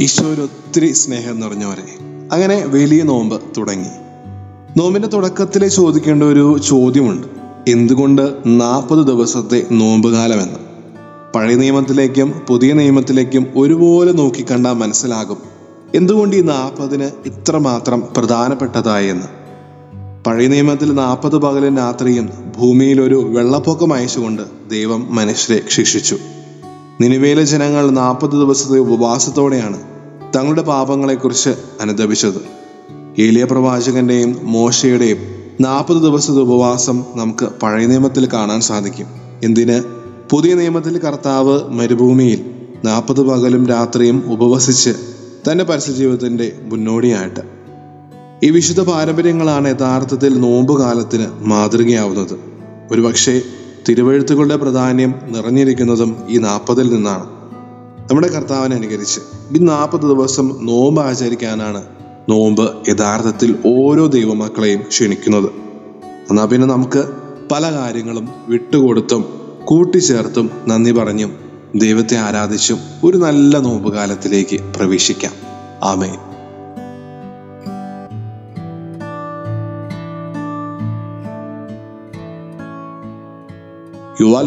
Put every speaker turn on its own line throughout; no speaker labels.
ഈശോയിൽ ഒത്തിരി സ്നേഹം നിറഞ്ഞവരെ. അങ്ങനെ വലിയ നോമ്പ് തുടങ്ങി. നോമ്പിന്റെ തുടക്കത്തിലെ ചോദിക്കേണ്ട ഒരു ചോദ്യമുണ്ട്. എന്തുകൊണ്ട് നാൽപ്പത് ദിവസത്തെ നോമ്പ് കാലമെന്ന് പഴയ നിയമത്തിലേക്കും പുതിയ നിയമത്തിലേക്കും ഒരുപോലെ നോക്കിക്കണ്ടാൽ മനസ്സിലാകും. എന്തുകൊണ്ട് ഈ നാൽപ്പതിന് ഇത്രമാത്രം പ്രധാനപ്പെട്ടതായി എന്ന് പഴയ നിയമത്തിൽ നാൽപ്പത് പകലും രാത്രിയും ഭൂമിയിൽ ഒരു വെള്ളപ്പൊക്കം അയച്ചുകൊണ്ട് ദൈവം മനുഷ്യരെ ശിക്ഷിച്ചു. നിലവിലെ ജനങ്ങൾ നാൽപ്പത് ദിവസത്തെ ഉപവാസത്തോടെയാണ് തങ്ങളുടെ പാപങ്ങളെക്കുറിച്ച് അനുദപിച്ചത്. ഏലിയ പ്രവാചകന്റെയും മോശയുടെയും നാൽപ്പത് ദിവസത്തെ ഉപവാസം നമുക്ക് പഴയ നിയമത്തിൽ കാണാൻ സാധിക്കും. എന്തിന്? പുതിയ നിയമത്തിൽ കർത്താവ് മരുഭൂമിയിൽ നാൽപ്പത് പകലും രാത്രിയും ഉപവസിച്ച് തന്റെ പരസ്യജീവിതത്തിന്റെ മുന്നോടിയായിട്ട്. ഈ വിശുദ്ധ പാരമ്പര്യങ്ങളാണ് യഥാർത്ഥത്തിൽ നോമ്പ് കാലത്തിന് മാതൃകയാവുന്നത്. ഒരുപക്ഷെ തിരുവഴുത്തുകളുടെ പ്രാധാന്യം നിറഞ്ഞിരിക്കുന്നതും ഈ നാൽപ്പതിൽ നിന്നാണ്. നമ്മുടെ കർത്താവിനെ അനുകരിച്ച് ഈ നാൽപ്പത് ദിവസം നോമ്പ് ആചരിക്കാനാണ് നോമ്പ് യഥാർത്ഥത്തിൽ ഓരോ ദൈവമക്കളെയും ക്ഷണിക്കുന്നത്. എന്നാൽ പിന്നെ നമുക്ക് പല കാര്യങ്ങളും വിട്ടുകൊടുത്തും കൂട്ടിച്ചേർത്തും നന്ദി പറഞ്ഞും ദൈവത്തെ ആരാധിച്ചും ഒരു നല്ല നോമ്പ് കാലത്തിലേക്ക് പ്രവേശിക്കാം. I'm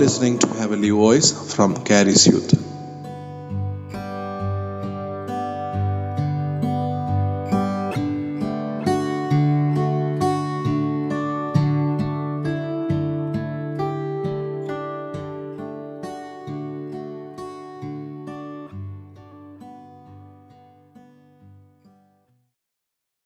listening to have a ലി വോയ്സ് ഫ്രം കാരിസ് Youth.